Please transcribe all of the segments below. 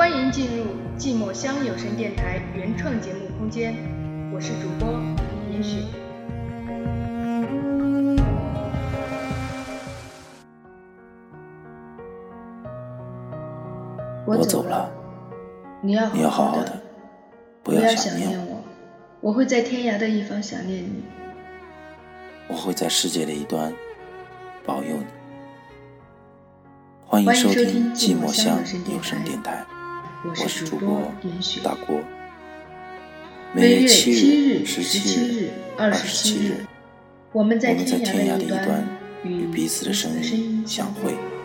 欢迎进入寂寞乡有声电台原创节目空间，我是主播严雪。我走了，你要你要好好好的，不不要想念我。我，会在天涯的一方想念你。我会在世界的一端保佑你。欢迎收收听听寂寞乡乡有声电台，我我是主播。大郭。每每月月七日、日、十十七日日、、二二十七日我们在天天涯的一端端与与彼此的声声音相相会。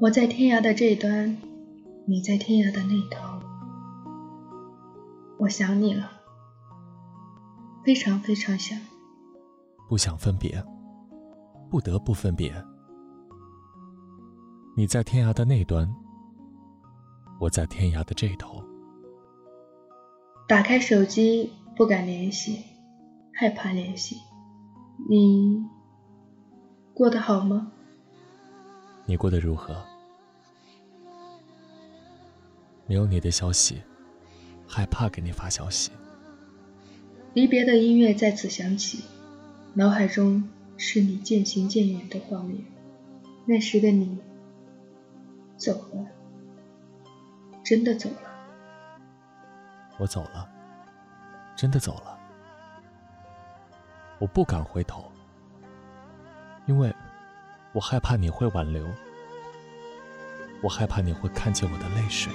我在天涯的这端，你在天涯的那头。我想你了，非常非常想。不想分别，不得不分别。你在天涯的那端，我在天涯的这头。打开手机，不敢联系，害怕联系。你过得好吗？你过得如何？没有你的消息，害怕给你发消息。离别的音乐再次响起，脑海中是你渐行渐远的画面。那时的你走了，真的走了。我走了，真的走了。我不敢回头，因为我害怕你会挽留，我害怕你会看见我的泪水。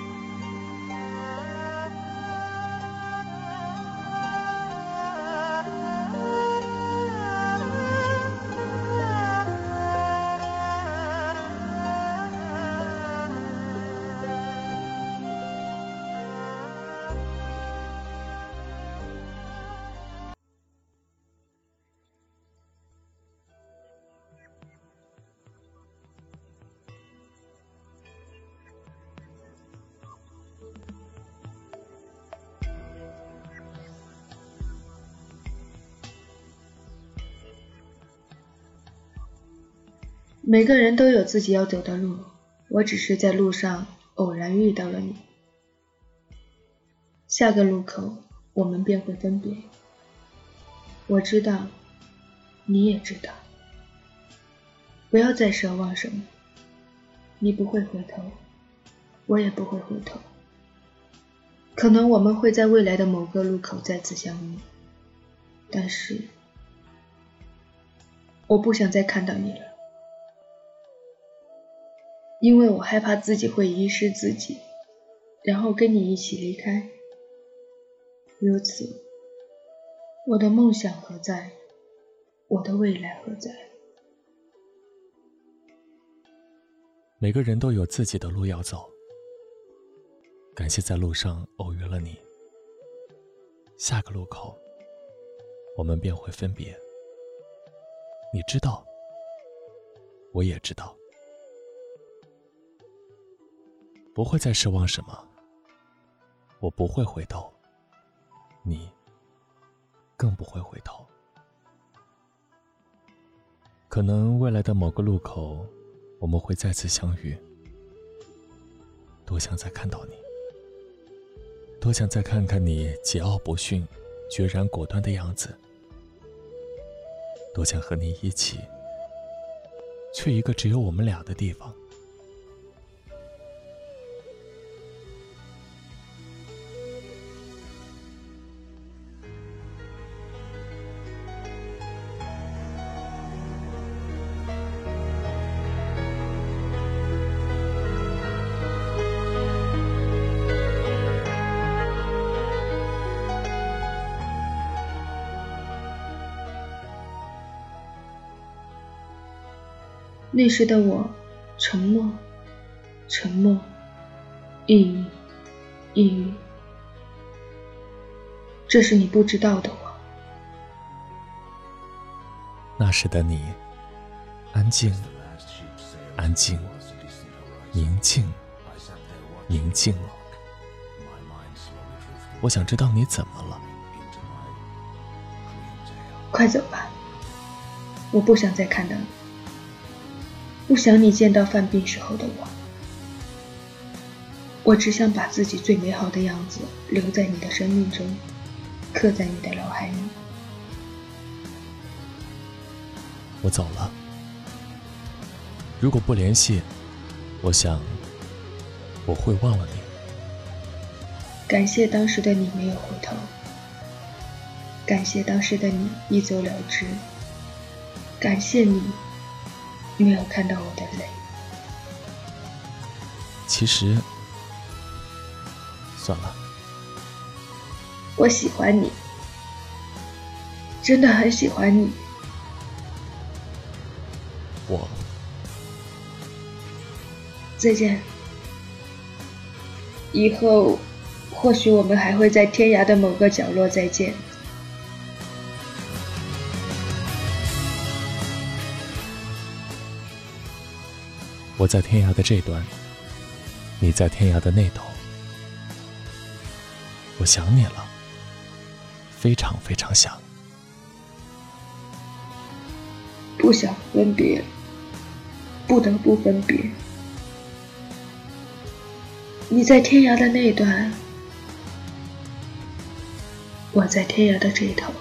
每个人都有自己要走的路，我只是在路上偶然遇到了你。下个路口，我们便会分别。我知道，你也知道。不要再奢望什么，你不会回头，我也不会回头。可能我们会在未来的某个路口再次相遇，但是，我不想再看到你了。因为我害怕自己会遗失自己，然后跟你一起离开。如此，我的梦想何在？我的未来何在？每个人都有自己的路要走。感谢在路上偶遇了你。下个路口，我们便会分别。你知道，我也知道。不会再奢望什么，我不会回头，你更不会回头。可能未来的某个路口，我们会再次相遇。多想再看到你，多想再看看你桀骜不驯、决然果断的样子，多想和你一起去一个只有我们俩的地方。那时的我，沉默，沉默，抑郁，抑郁。这是你不知道的我。那时的你，安静，安静，宁静，宁静。我想知道你怎么了。快走吧，我不想再看到你。不想你见到犯病时候的我，我只想把自己最美好的样子留在你的生命中，刻在你的脑海里。我走了，如果不联系，我想我会忘了你。感谢当时的你没有回头，感谢当时的你一走了之，感谢你。没有看到我的泪。其实，算了。我喜欢你，真的很喜欢你。我再见。以后，或许我们还会在天涯的某个角落再见。我在天涯的这端，你在天涯的那头。我想你了，非常非常想。不想分别，不得不分别。你在天涯的那端，我在天涯的这头。